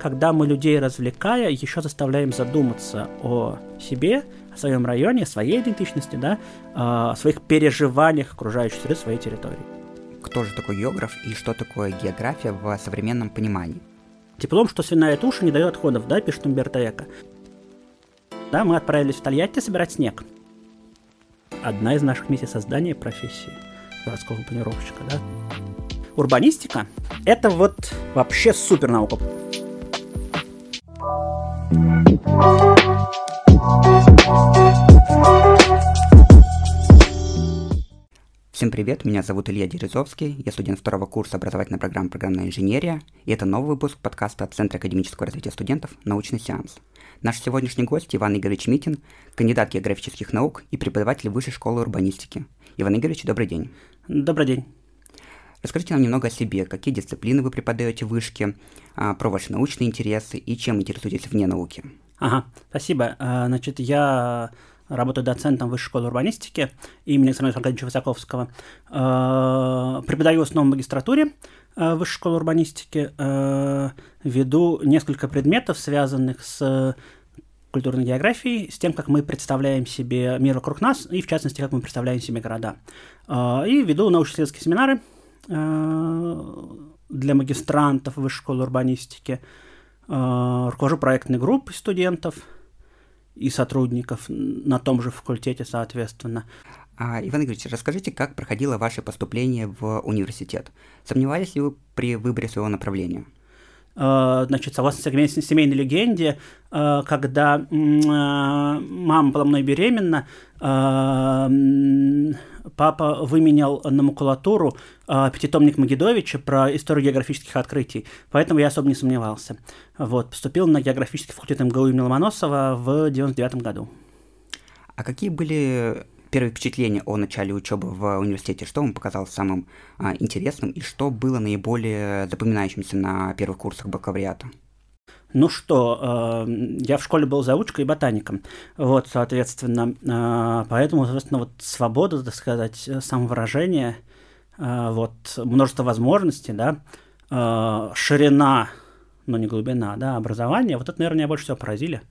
когда мы людей развлекая, еще заставляем задуматься о себе, о своем районе, о своей идентичности, да, о своих переживаниях окружающей среды, своей территории. Кто же такой географ и что такое география в современном понимании? Диплом, что свиная туша не дает отходов, да, пишет Умберто Эко. Да, мы отправились в Тольятти собирать снег. Одна из наших миссий создания профессии городского планировщика, да. Урбанистика – это вот вообще супер наука. Всем привет, меня зовут Илья Дерезовский, я студент второго курса образовательной программы «Программная инженерия», и это новый выпуск подкаста от Центра академического развития студентов «Научный сеанс». Наш сегодняшний гость Иван Игоревич Митин, кандидат географических наук и преподаватель Высшей школы урбанистики. Иван Игоревич, добрый день. Добрый день. Расскажите нам немного о себе, какие дисциплины вы преподаете в вышке, а, про ваши научные интересы и чем интересуетесь вне науки. Ага, спасибо. А, значит, я работаю доцентом Высшей школы урбанистики имени Александра Аркадьевича Высоковского. А, преподаю в основном в магистратуре Высшей школы урбанистики. Веду несколько предметов, связанных с культурной географией, с тем, как мы представляем себе мир вокруг нас, и в частности, как мы представляем себе города. И веду научно-исследовательские семинары для магистрантов Высшей школы урбанистики. Руковожу проектной группой студентов и сотрудников на том же факультете, соответственно. А, Иван Игоревич, расскажите, как проходило ваше поступление в университет? Сомневались ли вы при выборе своего направления? Э, значит, согласно семейной легенде, э, когда э, мама была мной беременна, папа выменял на макулатуру пятитомник Магедовича про историю географических открытий, поэтому я особо не сомневался. Вот, поступил на географический факультет МГУ имени Ломоносова в 99 году. А какие были первые впечатления о начале учебы в университете? Что вам показалось самым а, интересным и что было наиболее запоминающимся на первых курсах бакалавриата? Ну что, э, я в школе был заучкой и ботаником, вот, соответственно, э, поэтому, соответственно, вот свобода, так сказать, самовыражение, э, вот, множество возможностей, да, ширина, но не глубина, да, образование, вот это, наверное, меня больше всего поразили.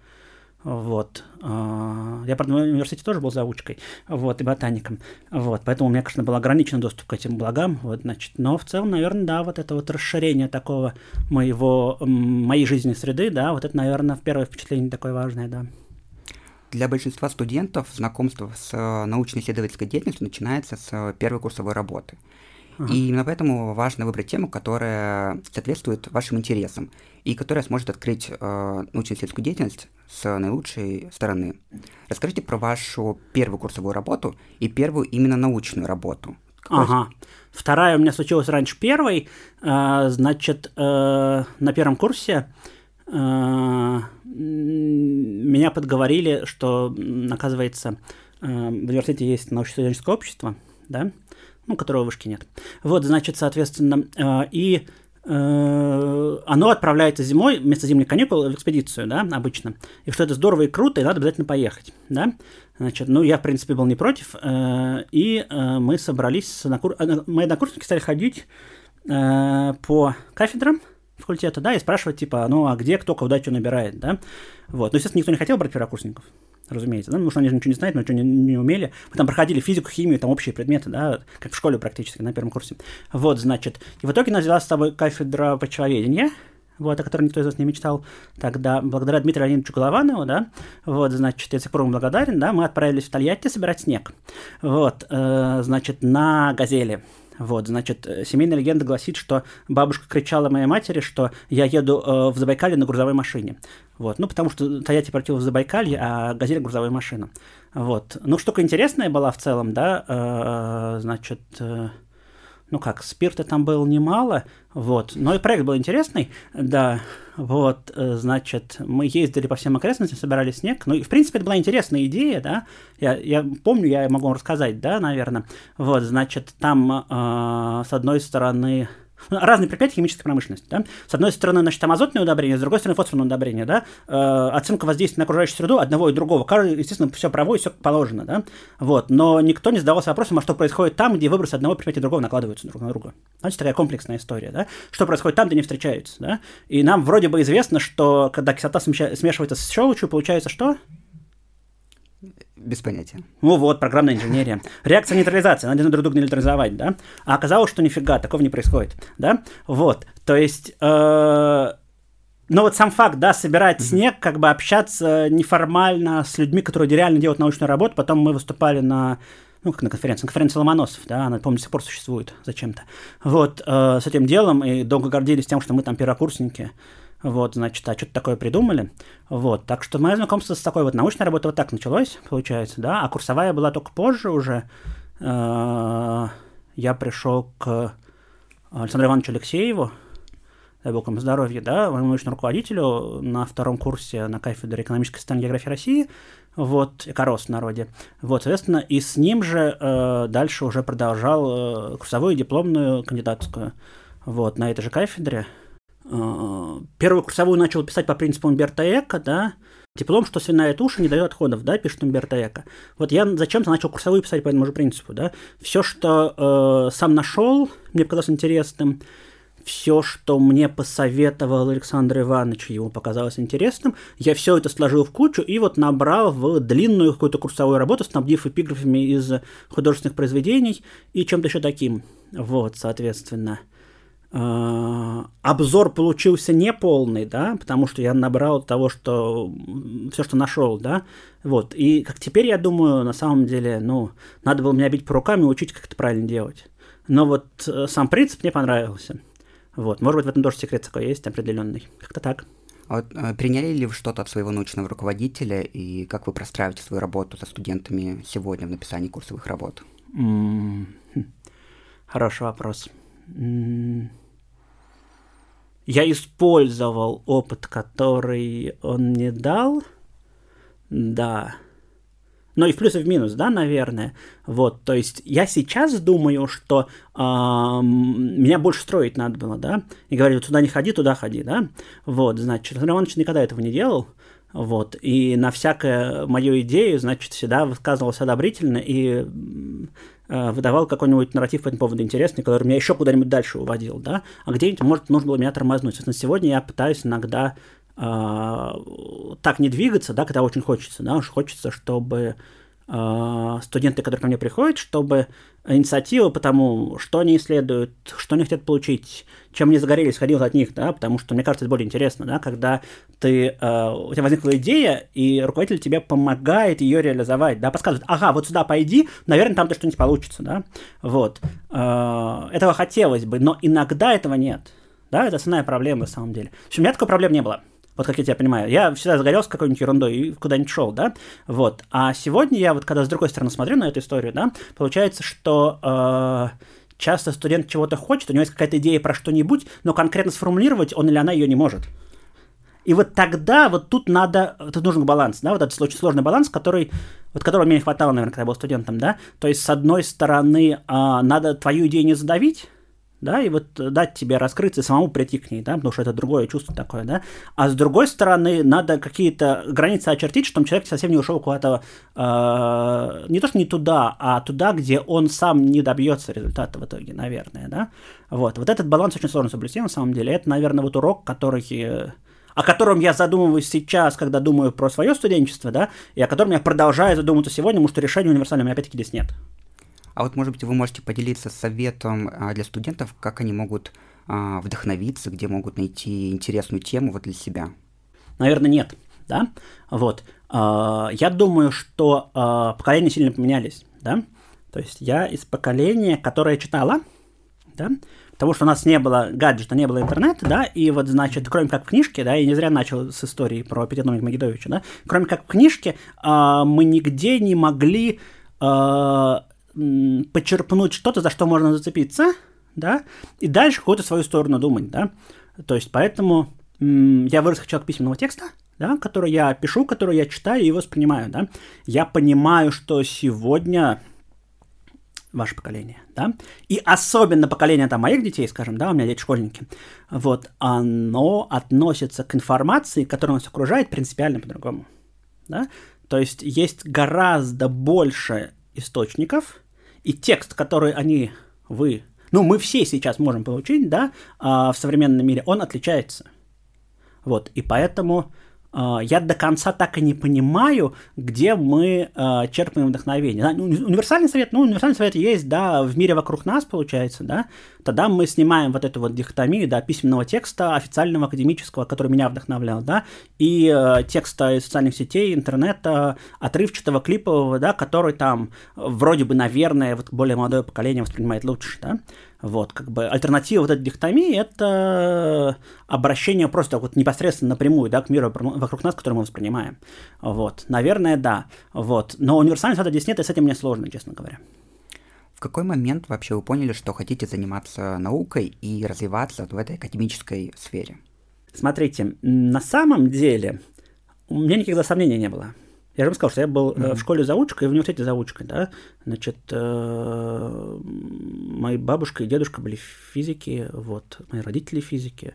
Вот. А, я, правда, в университете тоже был заучкой, вот, и ботаником. Вот, поэтому у меня, конечно, был ограниченный доступ к этим благам, вот, значит, но в целом, наверное, да, вот это вот расширение такого моего, моей жизненной среды, да, вот это, наверное, первое впечатление такое важное, да. Для большинства студентов знакомство с э, научно-исследовательской деятельностью начинается с первой курсовой работы. И именно поэтому важно выбрать тему, которая соответствует вашим интересам и которая сможет открыть э, научно-исследовательскую деятельность с наилучшей стороны. Расскажите про вашу первую курсовую работу и первую именно научную работу. Какой... Ага. Вторая у меня случилась раньше первой. Э, значит, э, на первом курсе э, меня подговорили, что, оказывается, э, в университете есть научно-исследовательское общество, да, ну, которого в вышке нет. Вот, значит, соответственно, э, и э, оно отправляется зимой вместо зимних каникул в экспедицию, да, обычно. И что это здорово и круто, и надо обязательно поехать, да. Значит, ну, я, в принципе, был не против, э, и мы собрались, с однокур... мои однокурсники стали ходить по кафедрам, факультета, да, и спрашивать, типа, ну, а где кто куда что набирает, да. Вот. Ну, естественно, никто не хотел брать первокурсников разумеется, да, потому что они ничего не знают, но ничего не, не умели. Мы там проходили физику, химию, там общие предметы, да, как в школе практически на первом курсе. Вот, значит, и в итоге нас взяла с тобой кафедра почвоведения, вот, о которой никто из нас не мечтал тогда, благодаря Дмитрию Леонидовичу Голованову, да, вот, значит, я до сих пор ему благодарен, да, мы отправились в Тольятти собирать снег, вот, э, значит, на «Газели», вот, значит, семейная легенда гласит, что бабушка кричала моей матери, что я еду э, в Забайкалье на грузовой машине. Вот, ну, потому что Тойоте прилетел в Забайкалье, а Газель грузовая машина. Вот. Ну, штука интересная была в целом, да, э, значит, э, ну как, спирта там было немало, вот, но и проект был интересный, да, вот, э, значит, мы ездили по всем окрестностям, собирали снег, ну, и, в принципе, это была интересная идея, да, я, я помню, я могу вам рассказать, да, наверное, вот, значит, там, э, с одной стороны, разные предприятия химической промышленности, да. С одной стороны, значит, там азотное удобрение, с другой стороны, фосфорное удобрение, да. Э, оценка воздействия на окружающую среду одного и другого. Каждый, естественно, все проводит, все положено, да. Вот. Но никто не задавался вопросом, а что происходит там, где выбросы одного предприятия и другого накладываются друг на друга. Значит, такая комплексная история, да. Что происходит там, где не встречаются, да. И нам вроде бы известно, что когда кислота смешивается с щелочью, получается что? Без понятия. Ну вот, программная инженерия. Реакция нейтрализации, надо друг друга нейтрализовать, да? А оказалось, что нифига, такого не происходит, да? Вот, то есть... Э- но вот сам факт, да, собирать mm-hmm. снег, как бы общаться неформально с людьми, которые реально делают научную работу. Потом мы выступали на, ну, как на конференции, на конференции Ломоносов, да, она, помню, до сих пор существует зачем-то. Вот, э, с этим делом, и долго гордились тем, что мы там первокурсники. Вот, значит, а что-то такое придумали. Вот, так что мое знакомство с такой вот научной работой вот так началось, получается, да, а курсовая была только позже уже. Э, я пришел к Александру Ивановичу Алексееву, дай бог ему здоровья, да, моему научному руководителю на втором курсе на кафедре экономической социальной географии России, вот, экорос в народе. Вот, соответственно, и с ним же э, дальше уже продолжал э, курсовую дипломную кандидатскую, вот, на этой же кафедре. Э, первую курсовую начал писать по принципу Умберто Эко, да, Диплом, что свиная туша не дает отходов, да, пишет Умберто Эко. Вот я зачем-то начал курсовую писать по этому же принципу, да. Все, что э, сам нашел, мне показалось интересным, все, что мне посоветовал Александр Иванович, ему показалось интересным, я все это сложил в кучу и вот набрал в длинную какую-то курсовую работу, снабдив эпиграфами из художественных произведений и чем-то еще таким. Вот, соответственно. Обзор получился неполный, да, потому что я набрал того, что все, что нашел, да, вот. И как теперь я думаю, на самом деле, ну, надо было меня бить по рукам и учить, как это правильно делать. Но вот э, сам принцип мне понравился. Вот. Может быть, в этом тоже секрет такой есть определенный. Как-то так. А вот, э, приняли ли вы что-то от своего научного руководителя и как вы простраиваете свою работу со студентами сегодня в написании курсовых работ? Mm-hmm. Хороший вопрос. Я использовал опыт, который он мне дал, да. Но и в плюс и в минус, да, наверное. Вот, то есть я сейчас думаю, что э, меня больше строить надо было, да, и говорю, туда не ходи, туда ходи, да. Вот, значит, Александр Иванович никогда этого не делал, вот, и на всякое мою идею, значит, всегда высказывался одобрительно и выдавал какой-нибудь нарратив по этому поводу интересный, который меня еще куда-нибудь дальше уводил, да, а где-нибудь, может, нужно было меня тормознуть. Соответственно, сегодня я пытаюсь иногда э, так не двигаться, да, когда очень хочется, да, уж хочется, чтобы э, студенты, которые ко мне приходят, чтобы инициатива по тому, что они исследуют, что они хотят получить, чем они загорелись, ходил от них, да, потому что, мне кажется, это более интересно, да, когда ты, э, у тебя возникла идея, и руководитель тебе помогает ее реализовать, да, подсказывает, ага, вот сюда пойди, наверное, там-то что-нибудь получится, да, вот. Э, этого хотелось бы, но иногда этого нет, да, это основная проблема, на самом деле. В общем, у меня такой проблемы не было. Вот как я тебя понимаю. Я всегда загорелся какой-нибудь ерундой и куда-нибудь шел, да? Вот. А сегодня я вот, когда с другой стороны смотрю на эту историю, да, получается, что э, часто студент чего-то хочет, у него есть какая-то идея про что-нибудь, но конкретно сформулировать он или она ее не может. И вот тогда вот тут надо, тут нужен баланс, да, вот этот очень сложный баланс, который, вот которого мне не хватало, наверное, когда я был студентом, да, то есть с одной стороны а, надо твою идею не задавить, да, и вот дать тебе раскрыться и самому прийти к ней, да, потому что это другое чувство такое, да, а с другой стороны, надо какие-то границы очертить, чтобы человек совсем не ушел куда-то, э, не то что не туда, а туда, где он сам не добьется результата в итоге, наверное, да, вот, вот этот баланс очень сложно соблюсти, на самом деле, это, наверное, вот урок, который о котором я задумываюсь сейчас, когда думаю про свое студенчество, да, и о котором я продолжаю задумываться сегодня, потому что решения универсального опять-таки здесь нет. А вот, может быть, вы можете поделиться советом а, для студентов, как они могут а, вдохновиться, где могут найти интересную тему вот для себя? Наверное, нет, да. Вот. А, я думаю, что поколения сильно поменялись, да. То есть я из поколения, которое читало, да, потому что у нас не было гаджета, не было интернета, да, и вот, значит, кроме как в книжке, да, я не зря начал с истории про Пятидомник Магидовича, да, кроме как в книжке, мы нигде не могли почерпнуть что-то, за что можно зацепиться, да, и дальше какую-то свою сторону думать, да. То есть поэтому я вырос как человек письменного текста, да, который я пишу, который я читаю и воспринимаю, да. Я понимаю, что сегодня ваше поколение, да, и особенно поколение там моих детей, скажем, да, у меня дети школьники, вот, оно относится к информации, которая нас окружает, принципиально по-другому, да, то есть есть гораздо больше источников, и текст, который они, вы, ну, мы все сейчас можем получить, да, а, в современном мире, он отличается. Вот, и поэтому я до конца так и не понимаю, где мы э, черпаем вдохновение. Да? Ну, универсальный совет, ну, универсальный совет есть, да, в мире вокруг нас, получается, да, тогда мы снимаем вот эту вот дихотомию, да, письменного текста, официального, академического, который меня вдохновлял, да, и э, текста из социальных сетей, интернета, отрывчатого, клипового, да, который там вроде бы, наверное, вот более молодое поколение воспринимает лучше, да, вот, как бы альтернатива вот этой дихотомии – это обращение просто вот непосредственно напрямую, да, к миру вокруг нас, который мы воспринимаем. Вот, наверное, да. Вот, но универсальность здесь нет, и с этим мне сложно, честно говоря. В какой момент вообще вы поняли, что хотите заниматься наукой и развиваться в этой академической сфере? Смотрите, на самом деле у меня никаких сомнений не было. Я же вам сказал, что я был mm-hmm. в школе заучкой и в университете заучкой, да. Значит, э, мои бабушка и дедушка были физики, вот, мои родители физики,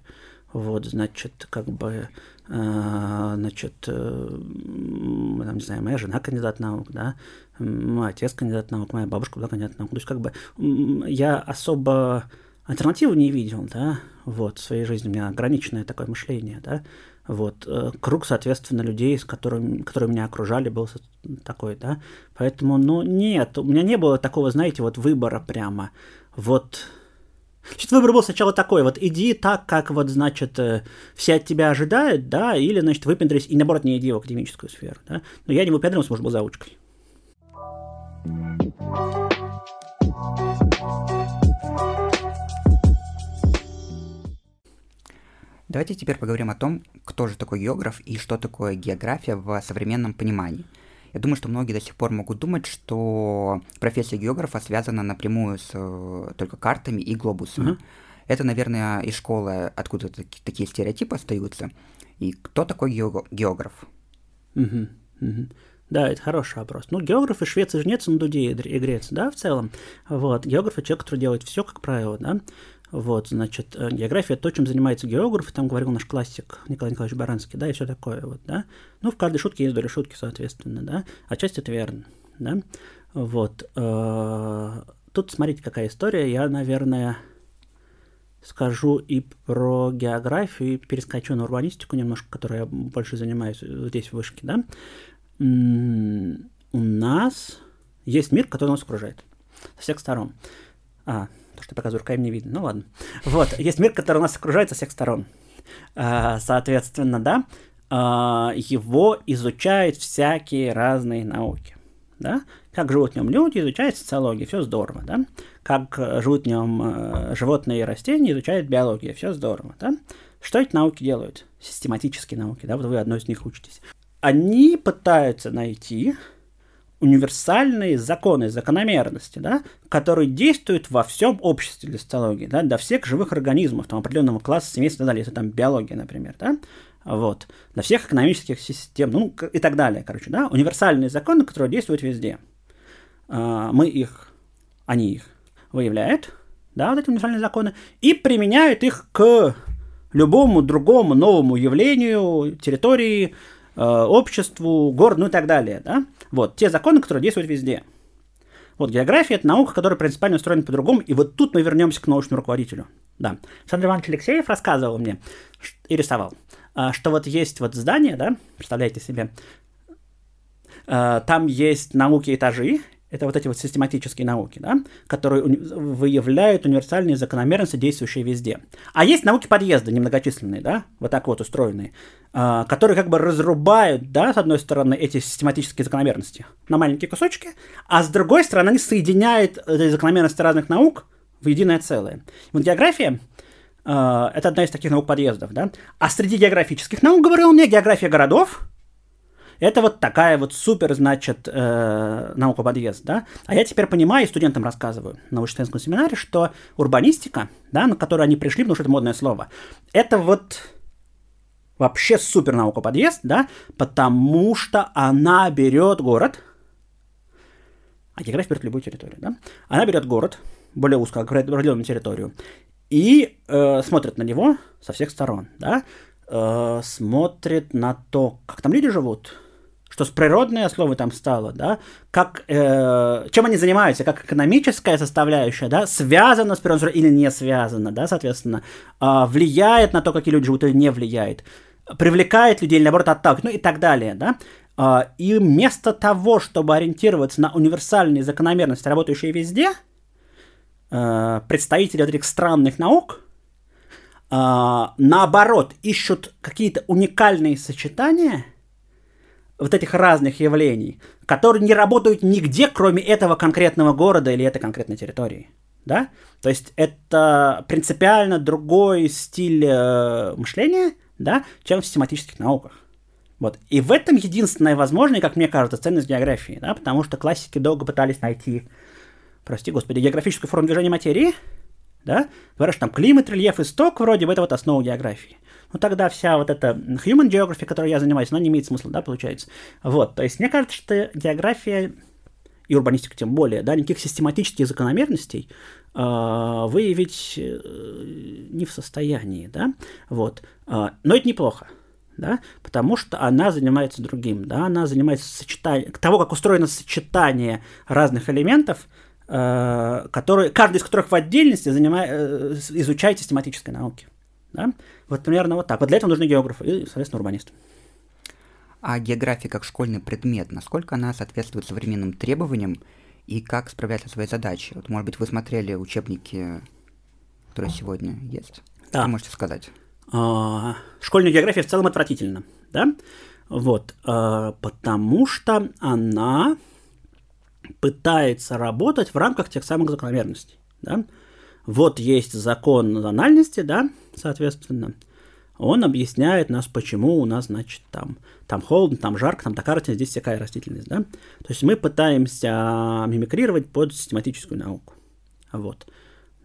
вот, значит, как бы, э, значит, э, там, не знаю, моя жена кандидат наук, да, мой отец кандидат наук, моя бабушка была кандидат наук. То есть, как бы, я особо альтернативу не видел, да, вот, в своей жизни у меня ограниченное такое мышление, да, вот, э, круг, соответственно, людей, с которыми, которые меня окружали, был такой, да, поэтому, ну, нет, у меня не было такого, знаете, вот выбора прямо, вот, Значит, выбор был сначала такой, вот иди так, как вот, значит, э, все от тебя ожидают, да, или, значит, выпендрись, и наоборот, не иди в академическую сферу, да. Но я не выпендрился, может, был заучкой. Давайте теперь поговорим о том, кто же такой географ и что такое география в современном понимании. Я думаю, что многие до сих пор могут думать, что профессия географа связана напрямую с э, только картами и глобусами. Uh-huh. Это, наверное, из школы откуда такие стереотипы остаются. И кто такой геог- географ? Uh-huh. Uh-huh. Да, это хороший вопрос. Ну, географ и швец и жнец на дуде и грец, да, в целом. Вот, географ – человек, который делает все, как правило, да. Вот, значит, э, география – то, чем занимается географ, там говорил наш классик Николай Николаевич Баранский, да, и все такое, вот, да. Ну, в каждой шутке есть доля шутки, соответственно, да. Отчасти это верно, да. Вот. Э, тут смотрите, какая история. Я, наверное, скажу и про географию, и перескочу на урбанистику немножко, которой я больше занимаюсь здесь в вышке, да. У нас есть мир, который нас окружает со всех сторон. А, то, что я показываю не видно. Ну ладно. Вот, есть мир, который нас окружает со всех сторон. А, соответственно, да, а, его изучают всякие разные науки. Да? Как живут в нем люди, изучает социология, все здорово, да? Как живут в нем э, животные и растения, изучает биология, все здорово, да? Что эти науки делают? Систематические науки, да, вот вы одной из них учитесь. Они пытаются найти универсальные законы, закономерности, да, которые действуют во всем обществе для социологии, да, для всех живых организмов, там, определенного класса, семейства и так далее, если там биология, например, да, вот, для всех экономических систем, ну, и так далее, короче, да, универсальные законы, которые действуют везде. А, мы их, они их выявляют, да, вот эти универсальные законы, и применяют их к любому другому новому явлению, территории, обществу, городу, ну и так далее, да? Вот, те законы, которые действуют везде. Вот, география – это наука, которая принципиально устроена по-другому, и вот тут мы вернемся к научному руководителю. Да. Александр Иванович Алексеев рассказывал мне и рисовал, а, что вот есть вот здание, да, представляете себе, э, там есть науки этажи, это вот эти вот систематические науки, да, которые выявляют универсальные закономерности, действующие везде. А есть науки подъезда, немногочисленные, да, вот так вот устроенные, э, которые как бы разрубают, да, с одной стороны, эти систематические закономерности на маленькие кусочки, а с другой стороны они соединяют эти закономерности разных наук в единое целое. Вот география э, это одна из таких наук подъездов, да. А среди географических наук, говорил мне, география городов – это вот такая вот супер, значит, э, наука подъезд, да. А я теперь понимаю и студентам рассказываю на научно семинаре, что урбанистика, да, на которую они пришли, потому что это модное слово, это вот вообще супер наука подъезд, да, потому что она берет город, а география берет любую территорию, да? Она берет город, более узко, определенную территорию, и э, смотрит на него со всех сторон, да? Э, смотрит на то, как там люди живут, что с природной основой там стало, да, как, э, чем они занимаются, как экономическая составляющая, да, связана с природной или не связана, да, соответственно, э, влияет на то, какие люди живут или не влияет, привлекает людей или, наоборот, отталкивает, ну и так далее, да. Э, и вместо того, чтобы ориентироваться на универсальные закономерности, работающие везде, э, представители вот этих странных наук – а, наоборот, ищут какие-то уникальные сочетания вот этих разных явлений, которые не работают нигде, кроме этого конкретного города или этой конкретной территории. Да? То есть это принципиально другой стиль э, мышления, да, чем в систематических науках. Вот. И в этом единственная возможная, как мне кажется, ценность географии, да, потому что классики долго пытались найти, прости господи, географическую форму движения материи, да? Говорят, что там климат, рельеф, исток, вроде бы это вот основа географии. Ну, тогда вся вот эта human geography, которой я занимаюсь, она не имеет смысла, да, получается. Вот, то есть мне кажется, что география и урбанистика тем более, да, никаких систематических закономерностей э, выявить не в состоянии, да, вот. Э, но это неплохо, да, потому что она занимается другим, да, она занимается сочетанием, того, как устроено сочетание разных элементов, Э, которые, каждый из которых в отдельности занимает, э, изучает систематической науки. Да? Вот примерно вот так. Вот для этого нужны географы и, соответственно, урбанисты. А география как школьный предмет, насколько она соответствует современным требованиям и как справляется своей задачей? Вот, может быть, вы смотрели учебники, которые сегодня есть? Да. Что можете сказать? А, школьная география в целом отвратительна, да? Вот, а, потому что она пытается работать в рамках тех самых закономерностей. Да? Вот есть закон зональности, да, соответственно, он объясняет нас, почему у нас, значит, там, там холодно, там жарко, там такая растительность, здесь такая растительность, да. То есть мы пытаемся мимикрировать под систематическую науку. Вот.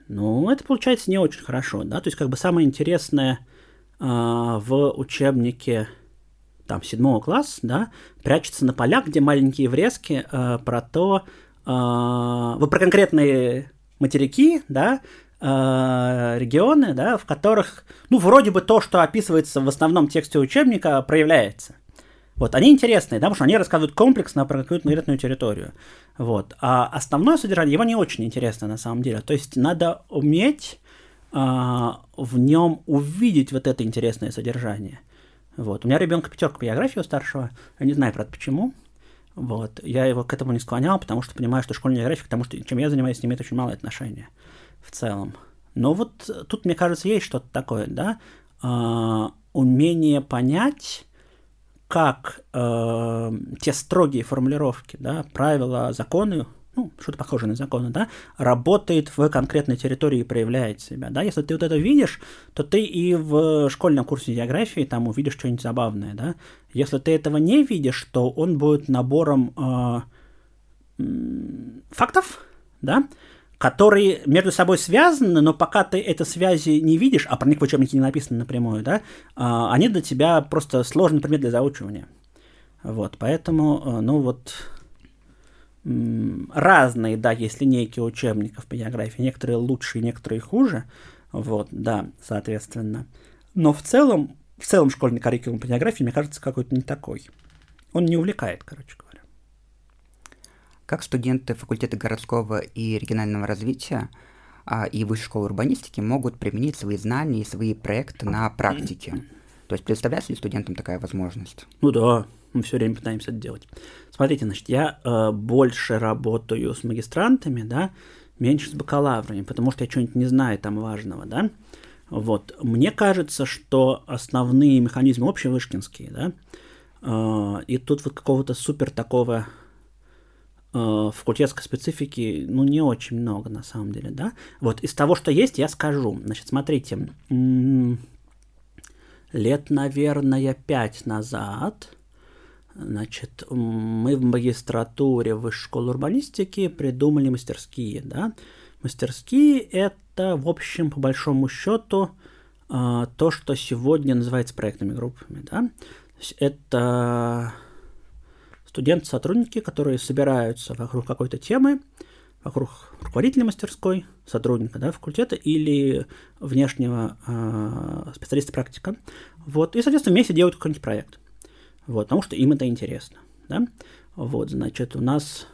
Ну, это получается не очень хорошо, да, то есть как бы самое интересное э, в учебнике там, седьмого класса, да, прячется на полях, где маленькие врезки э, про то, э, вот про конкретные материки, да, э, регионы, да, в которых, ну, вроде бы то, что описывается в основном тексте учебника, проявляется. Вот, они интересные, да, потому что они рассказывают комплексно про какую-то конкретную территорию. Вот. А основное содержание его не очень интересно на самом деле. То есть надо уметь а, в нем увидеть вот это интересное содержание. Вот. У меня ребенка пятерка по географии у старшего. Я не знаю, правда, почему. Вот. Я его к этому не склонял, потому что понимаю, что школьная география, потому что чем я занимаюсь, имеет очень малое отношение в целом. Но вот тут, мне кажется, есть что-то такое, да, э, умение понять, как э, те строгие формулировки, да, правила, законы ну, что-то похожее на законы, да, работает в конкретной территории и проявляет себя, да, если ты вот это видишь, то ты и в школьном курсе географии там увидишь что-нибудь забавное, да, если ты этого не видишь, то он будет набором э, фактов, да, которые между собой связаны, но пока ты этой связи не видишь, а про них в учебнике не написано напрямую, да, э, они для тебя просто сложный предмет для заучивания. Вот, поэтому, э, ну вот, разные, да, есть линейки учебников по географии, некоторые лучше, некоторые хуже, вот, да, соответственно. Но в целом, в целом школьный curriculum по географии, мне кажется, какой-то не такой. Он не увлекает, короче говоря. Как студенты факультета городского и регионального развития а, и высшей школы урбанистики могут применить свои знания и свои проекты на практике? То есть представляется ли студентам такая возможность? Ну да, мы все время пытаемся это делать. Смотрите, значит, я э, больше работаю с магистрантами, да, меньше с бакалаврами, потому что я что-нибудь не знаю там важного, да. Вот. Мне кажется, что основные механизмы общевышкинские, да, э, и тут вот какого-то супер такого факультетской специфики, ну, не очень много, на самом деле, да. Вот из того, что есть, я скажу. Значит, смотрите, лет, наверное, пять назад Значит, мы в магистратуре высшей школы урбанистики придумали мастерские, да. Мастерские – это, в общем, по большому счету, а, то, что сегодня называется проектными группами, да. это студенты-сотрудники, которые собираются вокруг какой-то темы, вокруг руководителя мастерской, сотрудника да, факультета или внешнего э, специалиста-практика. Вот, и, соответственно, вместе делают какой-нибудь проект. Вот, потому что им это интересно. Да? Вот, значит, у нас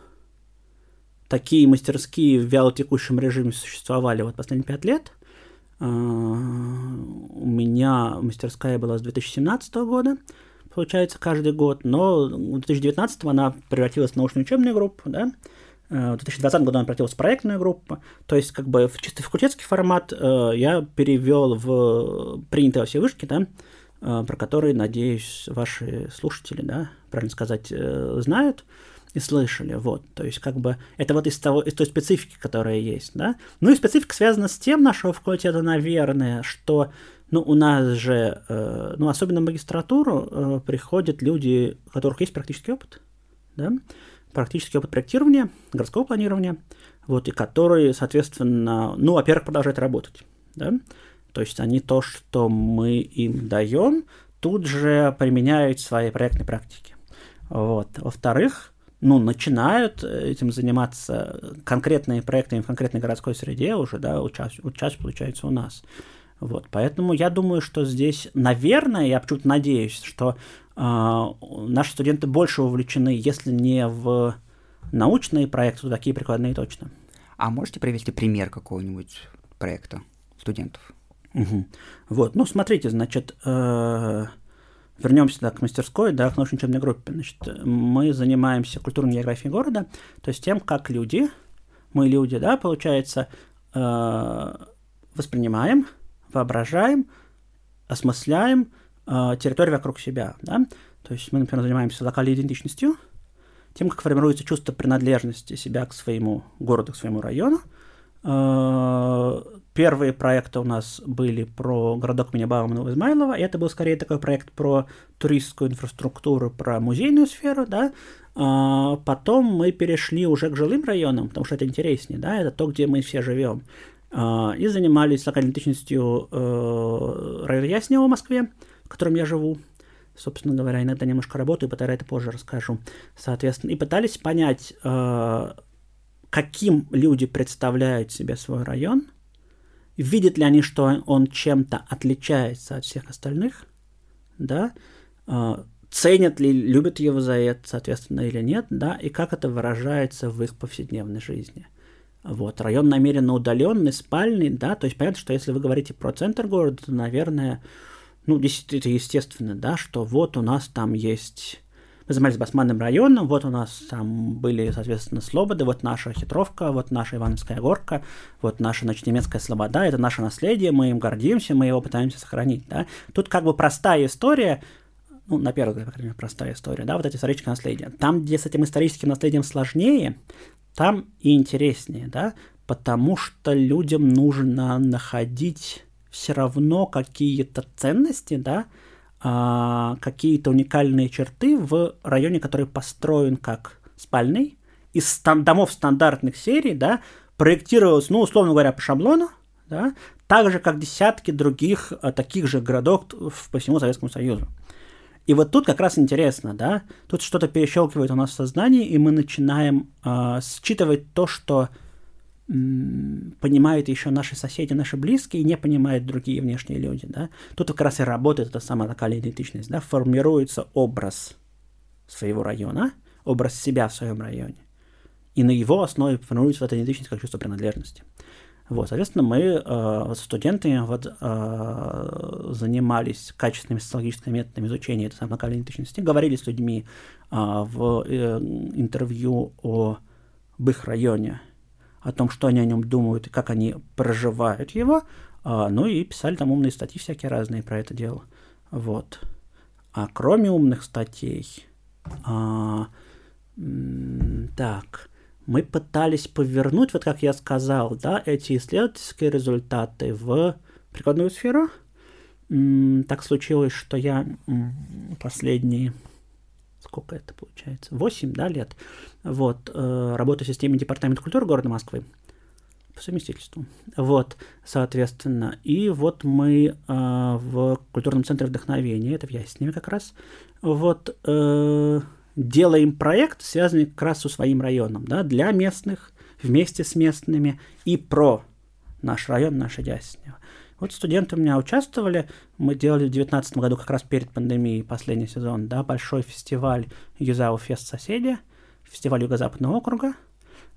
такие мастерские в вялотекущем режиме существовали вот последние пять лет. А, у меня мастерская была с 2017 года, получается, каждый год, но в 2019 она превратилась в научно-учебную группу, да, э, в 2020 году она превратилась в проектную группу, то есть как бы в чисто факультетский формат э, я перевел в принятые во все вышки, да, э, про которые, надеюсь, ваши слушатели, да, правильно сказать, знают и слышали, вот, то есть как бы это вот из того, из той специфики, которая есть, да, ну и специфика связана с тем нашего факультета, наверное, что, ну, у нас же, э, ну, особенно в магистратуру э, приходят люди, у которых есть практический опыт, да, практический опыт проектирования, городского планирования, вот, и которые, соответственно, ну, во-первых, продолжают работать, да, то есть они то, что мы им даем, тут же применяют в своей проектной практике. Вот. Во-вторых, ну, начинают э, этим заниматься конкретные проекты в конкретной городской среде уже, да, участь, участь получается у нас. Вот, поэтому я думаю, что здесь, наверное, я почему-то надеюсь, что э, наши студенты больше увлечены, если не в научные проекты, то такие прикладные точно. А можете привести пример какого-нибудь проекта студентов? Угу. Вот, ну, смотрите, значит, э, вернемся да, к мастерской, да, к научной учебной группе. Значит, мы занимаемся культурной географией города, то есть тем, как люди, мы люди, да, получается, э, воспринимаем, воображаем, осмысляем э, территорию вокруг себя, да. То есть мы, например, занимаемся локальной идентичностью, тем, как формируется чувство принадлежности себя к своему городу, к своему району, Первые проекты у нас были про городок Минибаумного Измайлова, и это был скорее такой проект про туристскую инфраструктуру, про музейную сферу, да. А потом мы перешли уже к жилым районам, потому что это интереснее, да, это то, где мы все живем. А, и занимались локальной идентичностью э, района Яснева в Москве, в котором я живу. Собственно говоря, иногда немножко работаю, про это позже расскажу. Соответственно, и пытались понять, э, каким люди представляют себе свой район – видят ли они, что он чем-то отличается от всех остальных, да, а, ценят ли, любят его за это, соответственно, или нет, да, и как это выражается в их повседневной жизни. Вот, район намеренно удаленный, спальный, да, то есть понятно, что если вы говорите про центр города, то, наверное, ну, это естественно, да, что вот у нас там есть мы занимались Басманным районом, вот у нас там были, соответственно, Слободы, вот наша Хитровка, вот наша Ивановская горка, вот наша, значит, немецкая Слобода, это наше наследие, мы им гордимся, мы его пытаемся сохранить, да. Тут как бы простая история, ну, на первый взгляд, по крайней мере, простая история, да, вот эти исторические наследия. Там, где с этим историческим наследием сложнее, там и интереснее, да, потому что людям нужно находить все равно какие-то ценности, да, а, какие-то уникальные черты в районе, который построен как спальный, из стан- домов стандартных серий, да, проектировалось, ну, условно говоря, по шаблону, да, так же, как десятки других а, таких же городов по всему Советскому Союзу. И вот тут как раз интересно, да, тут что-то перещелкивает у нас в сознании, и мы начинаем э, считывать то, что понимают еще наши соседи, наши близкие, и не понимают другие внешние люди, да. Тут как раз и работает эта самая локальная идентичность, да, формируется образ своего района, образ себя в своем районе. И на его основе формируется эта идентичность как чувство принадлежности. Вот, соответственно, мы э, с студентами вот, э, занимались качественными социологическими методами изучения этой самой локальной идентичности, говорили с людьми э, в э, интервью о, об их районе, о том, что они о нем думают и как они проживают его, а, ну и писали там умные статьи всякие разные про это дело. Вот. А кроме умных статей, а, так, мы пытались повернуть, вот как я сказал, да, эти исследовательские результаты в прикладную сферу. Так случилось, что я последние сколько это получается, 8 да, лет, вот, э, работаю в системе Департамента культуры города Москвы по совместительству. Вот, соответственно, и вот мы э, в культурном центре вдохновения, это в Ясневе как раз, вот, э, делаем проект, связанный как раз со своим районом, да, для местных, вместе с местными и про наш район, наше Яснево. Вот студенты у меня участвовали, мы делали в 2019 году, как раз перед пандемией, последний сезон, да, большой фестиваль Юзау Фест Соседи, фестиваль Юго-Западного округа,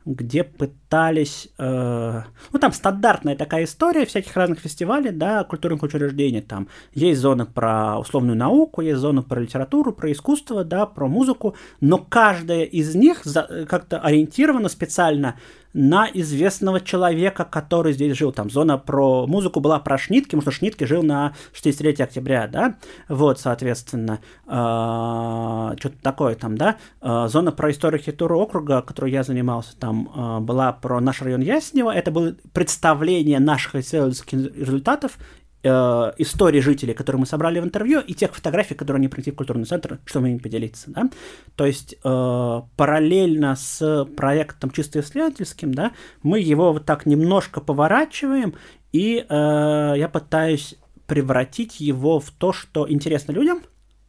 где пытались... Э, ну, там стандартная такая история всяких разных фестивалей, да, культурных учреждений. Там есть зона про условную науку, есть зона про литературу, про искусство, да, про музыку, но каждая из них как-то ориентирована специально на известного человека, который здесь жил. Там зона про музыку была про Шнитки, потому что Шнитки жил на 63 октября, да, вот, соответственно, э, что-то такое там, да. Э, зона про историю архитектуры округа, которой я занимался, там э, была про наш район Яснева, это было представление наших исследовательских результатов э, истории жителей, которые мы собрали в интервью, и тех фотографий, которые они принесли в культурный центр, чтобы им поделиться. Да? То есть э, параллельно с проектом чисто исследовательским, да, мы его вот так немножко поворачиваем, и э, я пытаюсь превратить его в то, что интересно людям,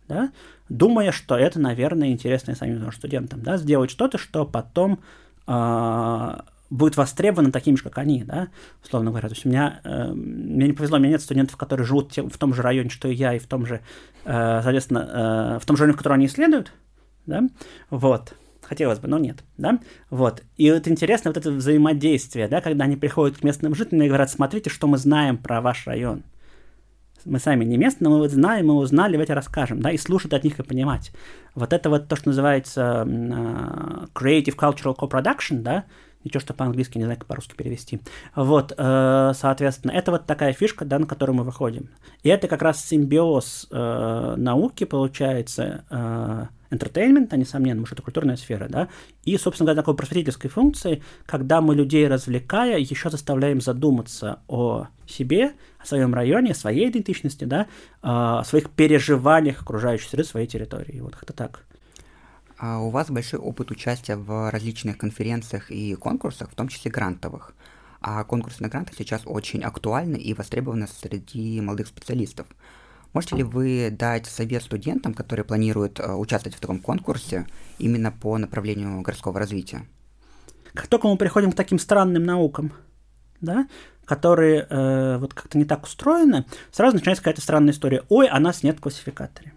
да, думая, что это, наверное, интересно и самим студентам, да, сделать что-то, что потом э, будет востребованы такими же, как они, да, условно говоря. То есть у меня, э, мне не повезло, у меня нет студентов, которые живут в том же районе, что и я, и в том же, э, соответственно, э, в том же районе, в котором они исследуют, да, вот. Хотелось бы, но нет, да, вот. И вот интересно вот это взаимодействие, да, когда они приходят к местным жителям и говорят, смотрите, что мы знаем про ваш район. Мы сами не местные, мы вот знаем, мы узнали, давайте расскажем, да, и слушать от них и понимать. Вот это вот то, что называется uh, Creative Cultural Co-Production, да, Ничего, что по-английски, не знаю, как по-русски перевести. Вот, э, соответственно, это вот такая фишка, да, на которую мы выходим. И это как раз симбиоз э, науки, получается, э, entertainment, а несомненно, потому что это культурная сфера, да, и, собственно говоря, такой просветительской функции, когда мы людей развлекая, еще заставляем задуматься о себе, о своем районе, о своей идентичности, да, о своих переживаниях окружающей среды, своей территории. Вот как-то так. А у вас большой опыт участия в различных конференциях и конкурсах, в том числе грантовых. А конкурсы на гранты сейчас очень актуальны и востребованы среди молодых специалистов. Можете ли вы дать совет студентам, которые планируют э, участвовать в таком конкурсе именно по направлению городского развития? Как только мы приходим к таким странным наукам, да, которые э, вот как-то не так устроены, сразу начинается какая-то странная история. Ой, а нас нет в классификаторе.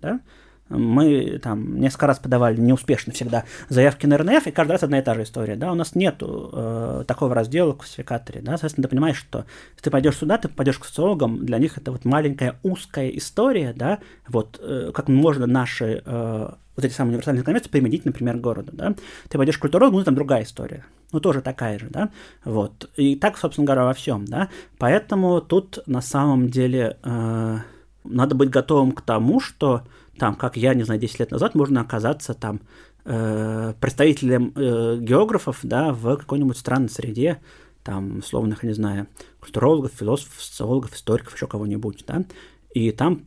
Да? Мы там несколько раз подавали неуспешно всегда заявки на РНФ, и каждый раз одна и та же история, да, у нас нет э, такого раздела в классификаторе, да, соответственно, ты понимаешь, что если ты пойдешь сюда, ты пойдешь к социологам, для них это вот маленькая узкая история, да, вот, э, как можно наши э, вот эти самые универсальные конвенции применить, например, к городу, да, ты пойдешь к культурологу, ну, там другая история, ну, тоже такая же, да, вот, и так, собственно говоря, во всем, да, поэтому тут на самом деле э, надо быть готовым к тому, что там, как я, не знаю, 10 лет назад, можно оказаться там э, представителем э, географов, да, в какой-нибудь странной среде, там, условных, не знаю, культурологов, философов, социологов, историков, еще кого-нибудь, да, и там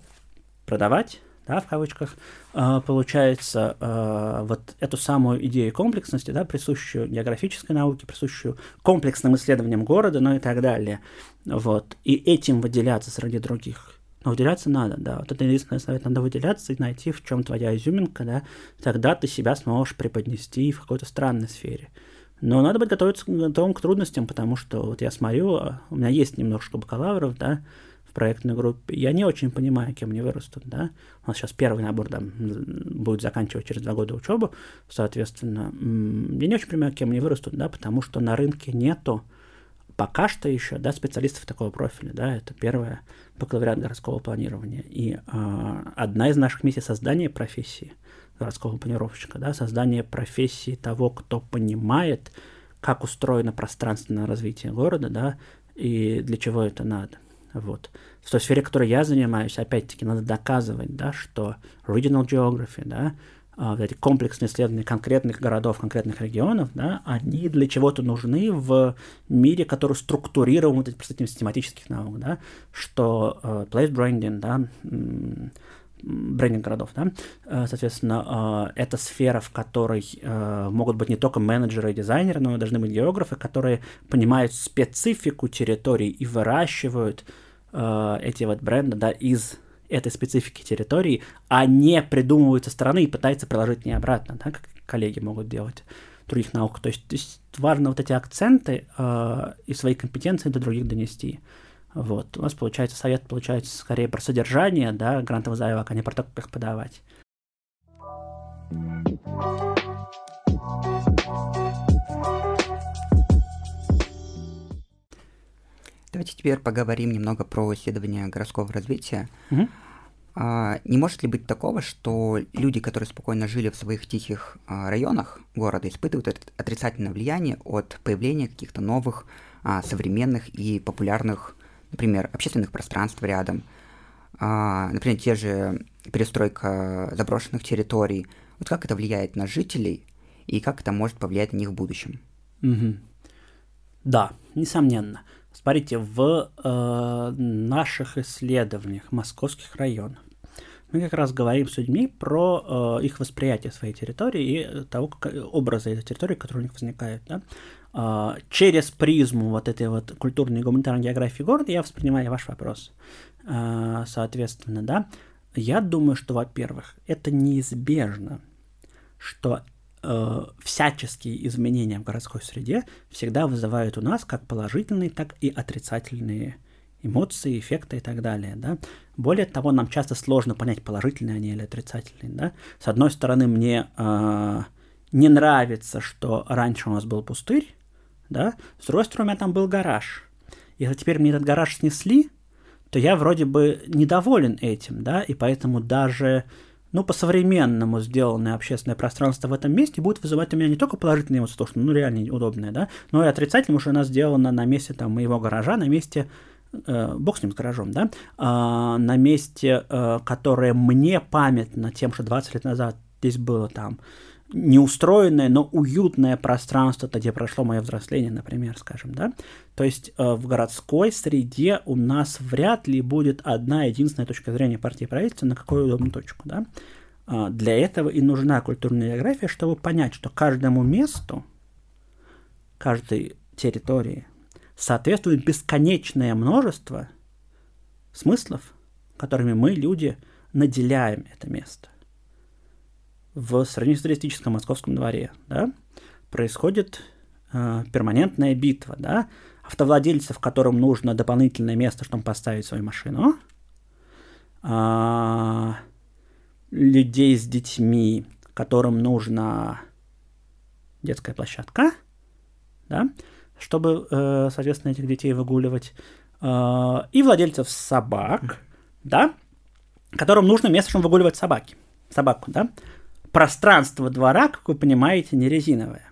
продавать, да, в кавычках, э, получается, э, вот эту самую идею комплексности, да, присущую географической науке, присущую комплексным исследованиям города, ну и так далее, вот, и этим выделяться среди других но выделяться надо, да. Вот это единственный совет, надо выделяться и найти, в чем твоя изюминка, да. Тогда ты себя сможешь преподнести в какой-то странной сфере. Но надо быть готовиться, готовым к трудностям, потому что вот я смотрю, а, у меня есть немножко бакалавров, да, в проектной группе. Я не очень понимаю, кем они вырастут, да. У нас сейчас первый набор да, будет заканчивать через два года учебу, соответственно. Я не очень понимаю, кем они вырастут, да, потому что на рынке нету пока что еще, да, специалистов такого профиля, да, это первое бакалавриат городского планирования. И э, одна из наших миссий создания профессии городского планировщика, да, создание профессии того, кто понимает, как устроено пространственное развитие города, да, и для чего это надо. Вот. В той сфере, которой я занимаюсь, опять-таки, надо доказывать, да, что regional geography, да, вот эти комплексные исследования конкретных городов, конкретных регионов, да, они для чего-то нужны в мире, который структурирован вот этим систематических наук, да, что uh, place branding, да, брендинг городов, да, э, соответственно, э, это сфера, в которой могут быть не только менеджеры и дизайнеры, но и должны быть географы, которые понимают специфику территорий и выращивают эти вот бренды, да, из этой специфики территории, а не придумывают со стороны и пытаются приложить не обратно, да, как коллеги могут делать других наук. То есть, то есть важно вот эти акценты э, и свои компетенции до других донести. Вот. У нас получается совет получается скорее про содержание, да, грантовых заявок, а не про то, как их подавать. Давайте теперь поговорим немного про исследование городского развития. Угу. А, не может ли быть такого, что люди, которые спокойно жили в своих тихих а, районах города, испытывают это отрицательное влияние от появления каких-то новых, а, современных и популярных, например, общественных пространств рядом, а, например, те же перестройка заброшенных территорий. Вот как это влияет на жителей и как это может повлиять на них в будущем? Угу. Да, несомненно. Смотрите, в э, наших исследованиях московских районов мы как раз говорим с людьми про э, их восприятие своей территории и того, как, образа этой территории, которые у них возникают. Да? Э, через призму вот этой вот культурной и гуманитарной географии города я воспринимаю ваш вопрос. Э, соответственно, да, я думаю, что, во-первых, это неизбежно, что э, всяческие изменения в городской среде всегда вызывают у нас как положительные, так и отрицательные эмоции, эффекты и так далее, да. Более того, нам часто сложно понять, положительные они или отрицательные, да. С одной стороны, мне э, не нравится, что раньше у нас был пустырь, да, с другой стороны, у меня там был гараж. Если теперь мне этот гараж снесли, то я вроде бы недоволен этим, да, и поэтому даже ну, по-современному сделанное общественное пространство в этом месте будет вызывать у меня не только положительные эмоции, то, что, ну, реально удобное, да, но и отрицательное, потому что она сделана на месте там моего гаража, на месте э, бог с ним, с гаражом, да, э, на месте, э, которое мне памятно тем, что 20 лет назад здесь было там неустроенное, но уютное пространство, где прошло мое взросление, например, скажем, да. То есть э, в городской среде у нас вряд ли будет одна единственная точка зрения партии правительства на какую удобную точку, да. Э, для этого и нужна культурная география, чтобы понять, что каждому месту, каждой территории соответствует бесконечное множество смыслов, которыми мы, люди, наделяем это место в среднестатистическом московском дворе, да, происходит э, перманентная битва, да, автовладельцев, которым нужно дополнительное место, чтобы поставить свою машину, э, людей с детьми, которым нужна детская площадка, да, чтобы, э, соответственно, этих детей выгуливать, э, и владельцев собак, да, которым нужно место, чтобы выгуливать собаки, собаку, да, пространство двора, как вы понимаете, не резиновое.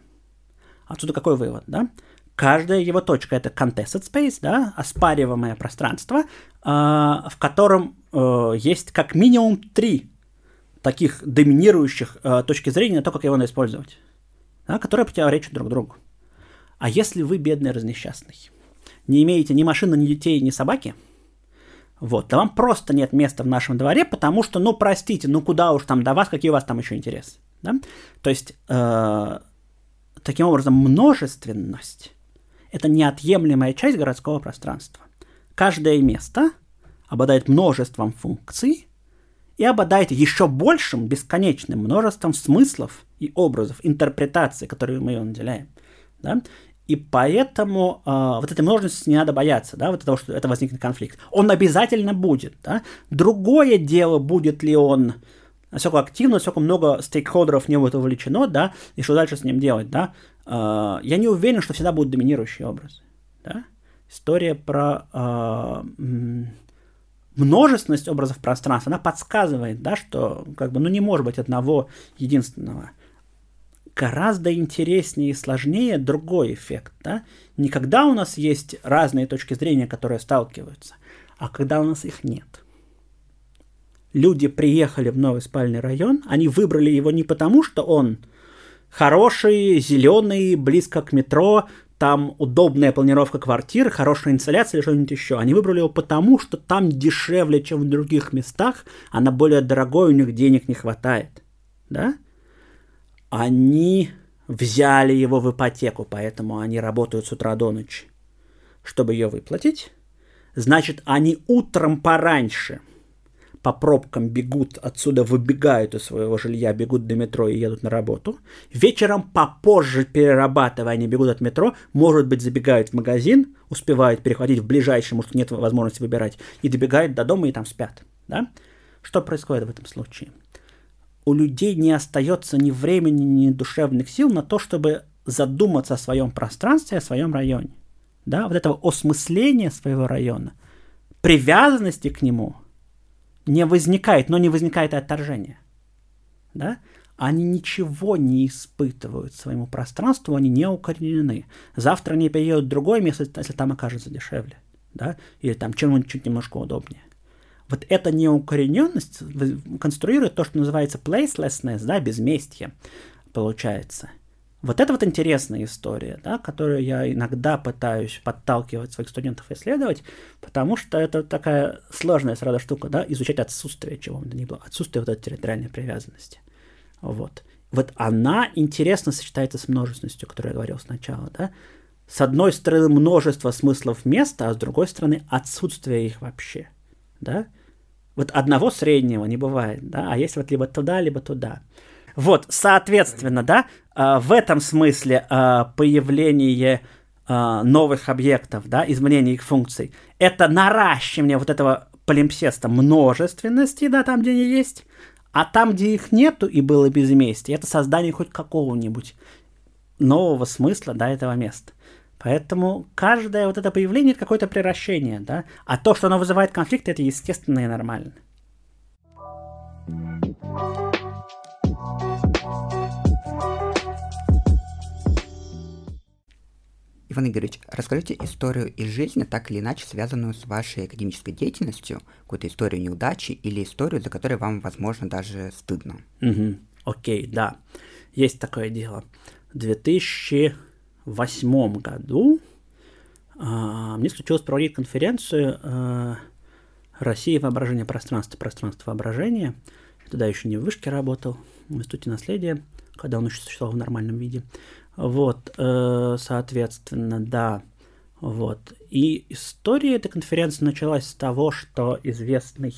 Отсюда какой вывод, да? Каждая его точка это contested space, да, оспариваемое пространство, э, в котором э, есть как минимум три таких доминирующих э, точки зрения на то, как его надо использовать, да, которые противоречат друг другу. А если вы бедный разнесчастный, не имеете ни машины, ни детей, ни собаки – вот, да вам просто нет места в нашем дворе, потому что, ну, простите, ну куда уж там до вас, какие у вас там еще интересы, да? То есть, э, таким образом, множественность – это неотъемлемая часть городского пространства. Каждое место обладает множеством функций и обладает еще большим, бесконечным множеством смыслов и образов, интерпретаций, которые мы ее наделяем. Да? И поэтому э, вот этой множественности не надо бояться, да, вот того, что это возникнет конфликт. Он обязательно будет, да. Другое дело, будет ли он насколько активно, насколько много стейкхолдеров не будет вовлечено, да, и что дальше с ним делать, да. Э, я не уверен, что всегда будет доминирующий образ, да. История про э, множественность образов пространства, она подсказывает, да, что как бы, ну, не может быть одного единственного гораздо интереснее и сложнее другой эффект. Да? Не когда у нас есть разные точки зрения, которые сталкиваются, а когда у нас их нет. Люди приехали в новый спальный район, они выбрали его не потому, что он хороший, зеленый, близко к метро, там удобная планировка квартир, хорошая инсталляция или что-нибудь еще. Они выбрали его потому, что там дешевле, чем в других местах, а на более дорогой у них денег не хватает. Да? Они взяли его в ипотеку, поэтому они работают с утра до ночи, чтобы ее выплатить. Значит, они утром пораньше по пробкам бегут отсюда, выбегают из своего жилья, бегут до метро и едут на работу. Вечером попозже перерабатывая, они бегут от метро, может быть, забегают в магазин, успевают переходить в ближайший, может, нет возможности выбирать, и добегают до дома и там спят. Да? Что происходит в этом случае? У людей не остается ни времени, ни душевных сил на то, чтобы задуматься о своем пространстве, о своем районе. Да? Вот этого осмысления своего района, привязанности к нему не возникает, но не возникает и отторжение. Да? Они ничего не испытывают своему пространству, они не укоренены. Завтра они переедут в другое место, если там окажется дешевле. Да? Или там чем-нибудь чуть немножко удобнее. Вот эта неукорененность конструирует то, что называется placelessness, да, безместье, получается. Вот это вот интересная история, да, которую я иногда пытаюсь подталкивать своих студентов исследовать, потому что это такая сложная сразу штука, да, изучать отсутствие чего бы то ни было, отсутствие вот этой территориальной привязанности. Вот. Вот она интересно сочетается с множественностью, о которой я говорил сначала, да. С одной стороны множество смыслов места, а с другой стороны отсутствие их вообще, да. Вот одного среднего не бывает, да, а есть вот либо туда, либо туда. Вот, соответственно, да, а, в этом смысле а, появление а, новых объектов, да, изменение их функций, это наращивание вот этого полимпсеста множественности, да, там, где они есть, а там, где их нету и было безместие, это создание хоть какого-нибудь нового смысла, да, этого места. Поэтому каждое вот это появление – это какое-то превращение, да, а то, что оно вызывает конфликт, это естественно и нормально. Иван Игоревич, расскажите историю из жизни, так или иначе связанную с вашей академической деятельностью, какую-то историю неудачи или историю, за которой вам, возможно, даже стыдно. Угу. Окей, да. Есть такое дело. В 2008 году а, мне случилось проводить конференцию а, «Россия. Воображение пространства. Пространство воображения». Я тогда еще не в Вышке работал, в Институте наследия, когда он еще существовал в нормальном виде. Вот, э, соответственно, да. Вот. И история этой конференции началась с того, что известный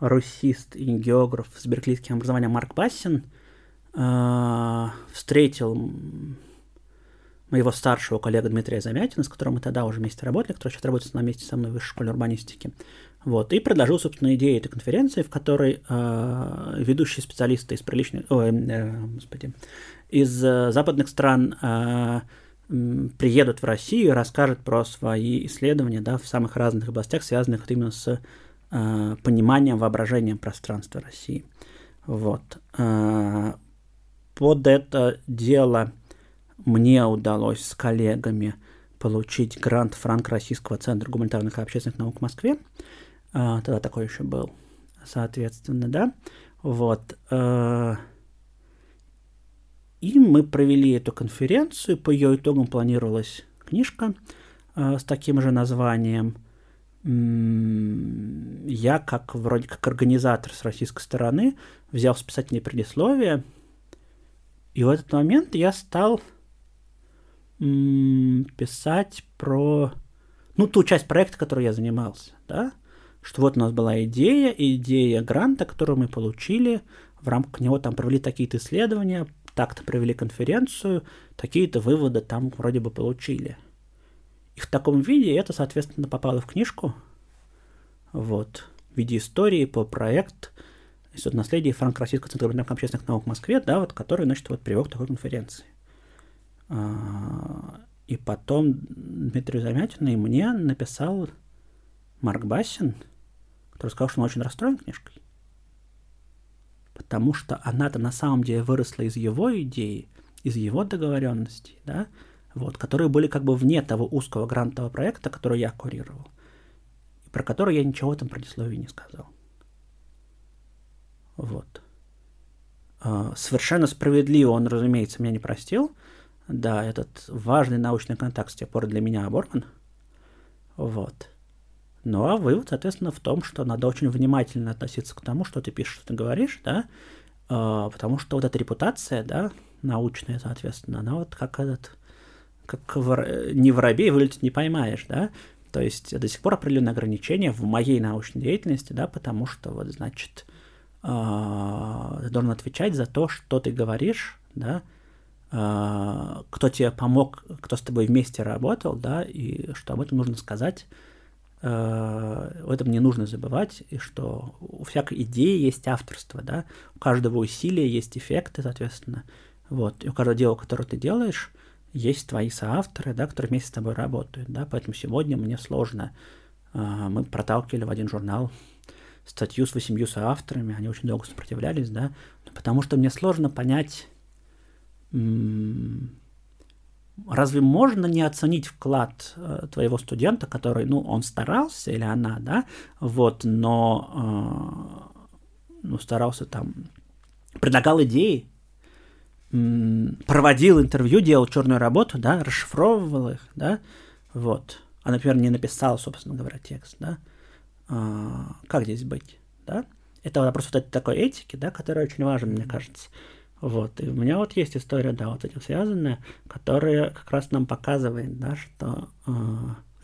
русист и географ с берклийским образованием Марк Бассин э, встретил моего старшего коллегу Дмитрия Замятина, с которым мы тогда уже вместе работали, который сейчас работает на месте со мной в Высшей школе урбанистики. Вот, и предложил, собственно, идею этой конференции, в которой э, ведущие специалисты из приличных, ой, э, господи, из э, западных стран э, приедут в Россию и расскажут про свои исследования да, в самых разных областях, связанных именно с э, пониманием, воображением пространства России. Вот. Э, под это дело мне удалось с коллегами получить грант Франко-Российского центра гуманитарных и общественных наук в Москве. Э, тогда такой еще был, соответственно, да. Вот. Э, и мы провели эту конференцию. По ее итогам планировалась книжка э, с таким же названием. Я, как вроде как организатор с российской стороны, взял всписательное предисловие. И в этот момент я стал писать про ну, ту часть проекта, которой я занимался, да, что вот у нас была идея, идея гранта, которую мы получили, в рамках него там провели такие-то исследования, так-то провели конференцию, такие-то выводы там вроде бы получили. И в таком виде это, соответственно, попало в книжку, вот, в виде истории по проект Институт наследия Франк Российского центра общественных наук в Москве, да, вот, который, значит, вот привел к такой конференции. А, и потом Дмитрий Замятин и мне написал Марк Бассин, который сказал, что он очень расстроен книжкой потому что она-то на самом деле выросла из его идеи, из его договоренностей, да, вот, которые были как бы вне того узкого грантового проекта, который я курировал, и про который я ничего этом предисловии не сказал. Вот. А, совершенно справедливо он, разумеется, меня не простил. Да, этот важный научный контакт с тех пор для меня оборван. Вот. Ну а вывод, соответственно, в том, что надо очень внимательно относиться к тому, что ты пишешь, что ты говоришь, да, э, потому что вот эта репутация, да, научная, соответственно, она вот как этот, как вор... не воробей вылетит не поймаешь, да, То есть до сих пор определенные ограничения в моей научной деятельности, да, потому что вот, значит, э, ты должен отвечать за то, что ты говоришь, да, кто тебе помог, кто с тобой вместе работал, да, и что об этом нужно сказать, э, в этом не нужно забывать, и что у всякой идеи есть авторство, да, у каждого усилия есть эффекты, соответственно, вот, и у каждого дела, которое ты делаешь, есть твои соавторы, да, которые вместе с тобой работают, да, поэтому сегодня мне сложно. А, мы проталкивали в один журнал статью с восемью соавторами, они очень долго сопротивлялись, да, потому что мне сложно понять, разве можно не оценить вклад э, твоего студента, который, ну, он старался или она, да, вот, но, э, ну, старался там, предлагал идеи, проводил интервью, делал черную работу, да, расшифровывал их, да, вот. А, например, не написал, собственно говоря, текст, да. А, как здесь быть, да? Это вопрос вот этой такой этики, да, которая очень важен, мне кажется. Вот, и у меня вот есть история, да, вот этим связанная, которая как раз нам показывает, да, что э,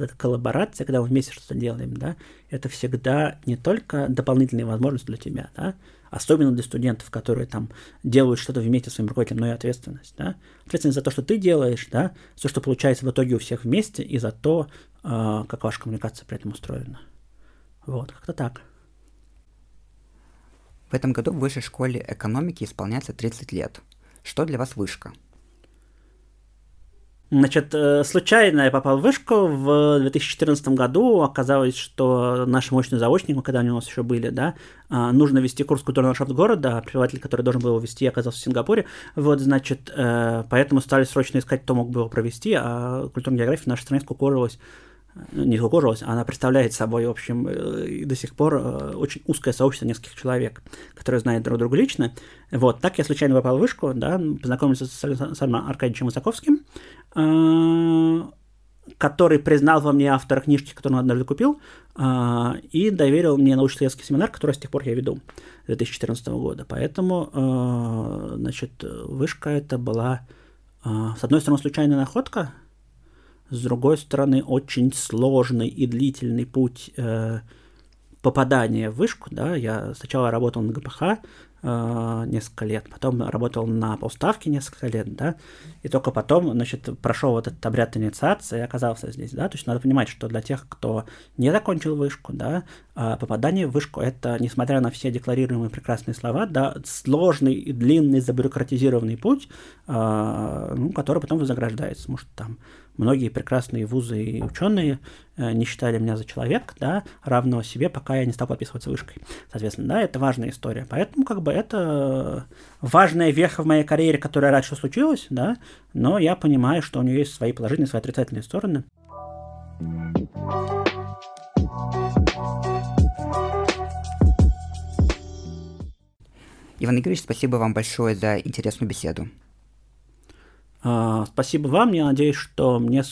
эта коллаборация, когда мы вместе что-то делаем, да, это всегда не только дополнительные возможности для тебя, да, особенно для студентов, которые там делают что-то вместе с своим руководителем, но и ответственность, да, ответственность за то, что ты делаешь, да, за то, что получается в итоге у всех вместе, и за то, э, как ваша коммуникация при этом устроена. Вот, как-то так. В этом году в Высшей школе экономики исполняется 30 лет. Что для вас вышка? Значит, э, случайно я попал в вышку в 2014 году. Оказалось, что нашим мощным заочникам, когда они у нас еще были, да, а, нужно вести курс культурного ландшафта города, а преподаватель, который должен был его вести, оказался в Сингапуре. Вот, значит, э, поэтому стали срочно искать, кто мог бы его провести, а культурная география в нашей стране скукожилась не скукожилась, она представляет собой, в общем, э, до сих пор э, очень узкое сообщество нескольких человек, которые знают друг друга лично. Вот, так я случайно попал в вышку, да, познакомился с Александром Аркадьевичем Высоковским, э, который признал во мне автора книжки, которую он однажды купил, и доверил мне научно-исследовательский семинар, который с тех пор я веду, 2014 года. Поэтому, значит, вышка это была, с одной стороны, случайная находка, с другой стороны, очень сложный и длительный путь э, попадания в вышку. Да? Я сначала работал на ГПХ, э, несколько лет, потом работал на полставке несколько лет, да, и только потом, значит, прошел вот этот обряд инициации и оказался здесь, да, то есть надо понимать, что для тех, кто не закончил вышку, да, а попадание в вышку это, несмотря на все декларируемые прекрасные слова, да, сложный и длинный забюрократизированный путь, э, ну, который потом вознаграждается, что там многие прекрасные вузы и ученые э, не считали меня за человек, да, равного себе, пока я не стал подписываться вышкой. Соответственно, да, это важная история. Поэтому, как бы, это важная веха в моей карьере, которая раньше случилась, да, но я понимаю, что у нее есть свои положительные, свои отрицательные стороны. Иван Игоревич, спасибо вам большое за интересную беседу. А, спасибо вам. Я надеюсь, что мне,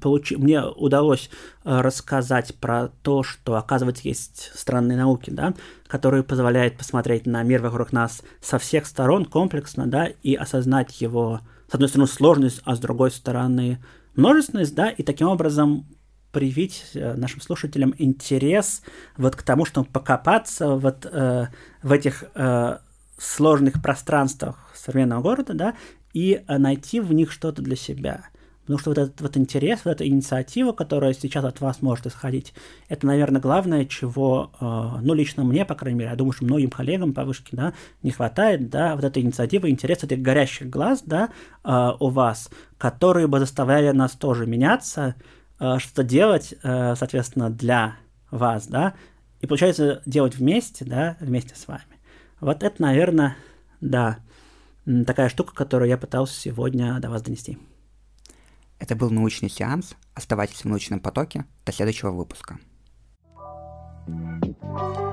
получи... мне удалось э, рассказать про то, что, оказывается, есть странные науки, да, которые позволяют посмотреть на мир вокруг нас со всех сторон комплексно, да, и осознать его, с одной стороны, сложность, а с другой стороны, множественность, да, и таким образом привить э, нашим слушателям интерес вот к тому, чтобы покопаться вот э, в этих э, сложных пространствах современного города, да, и э, найти в них что-то для себя. Потому что вот этот вот интерес, вот эта инициатива, которая сейчас от вас может исходить, это, наверное, главное, чего, э, ну, лично мне, по крайней мере, я думаю, что многим коллегам по вышке, да, не хватает, да, вот этой инициативы, интерес этих горящих глаз, да, э, у вас, которые бы заставляли нас тоже меняться, что делать, соответственно, для вас, да, и получается делать вместе, да, вместе с вами. Вот это, наверное, да, такая штука, которую я пытался сегодня до вас донести. Это был научный сеанс. Оставайтесь в научном потоке. До следующего выпуска. thank you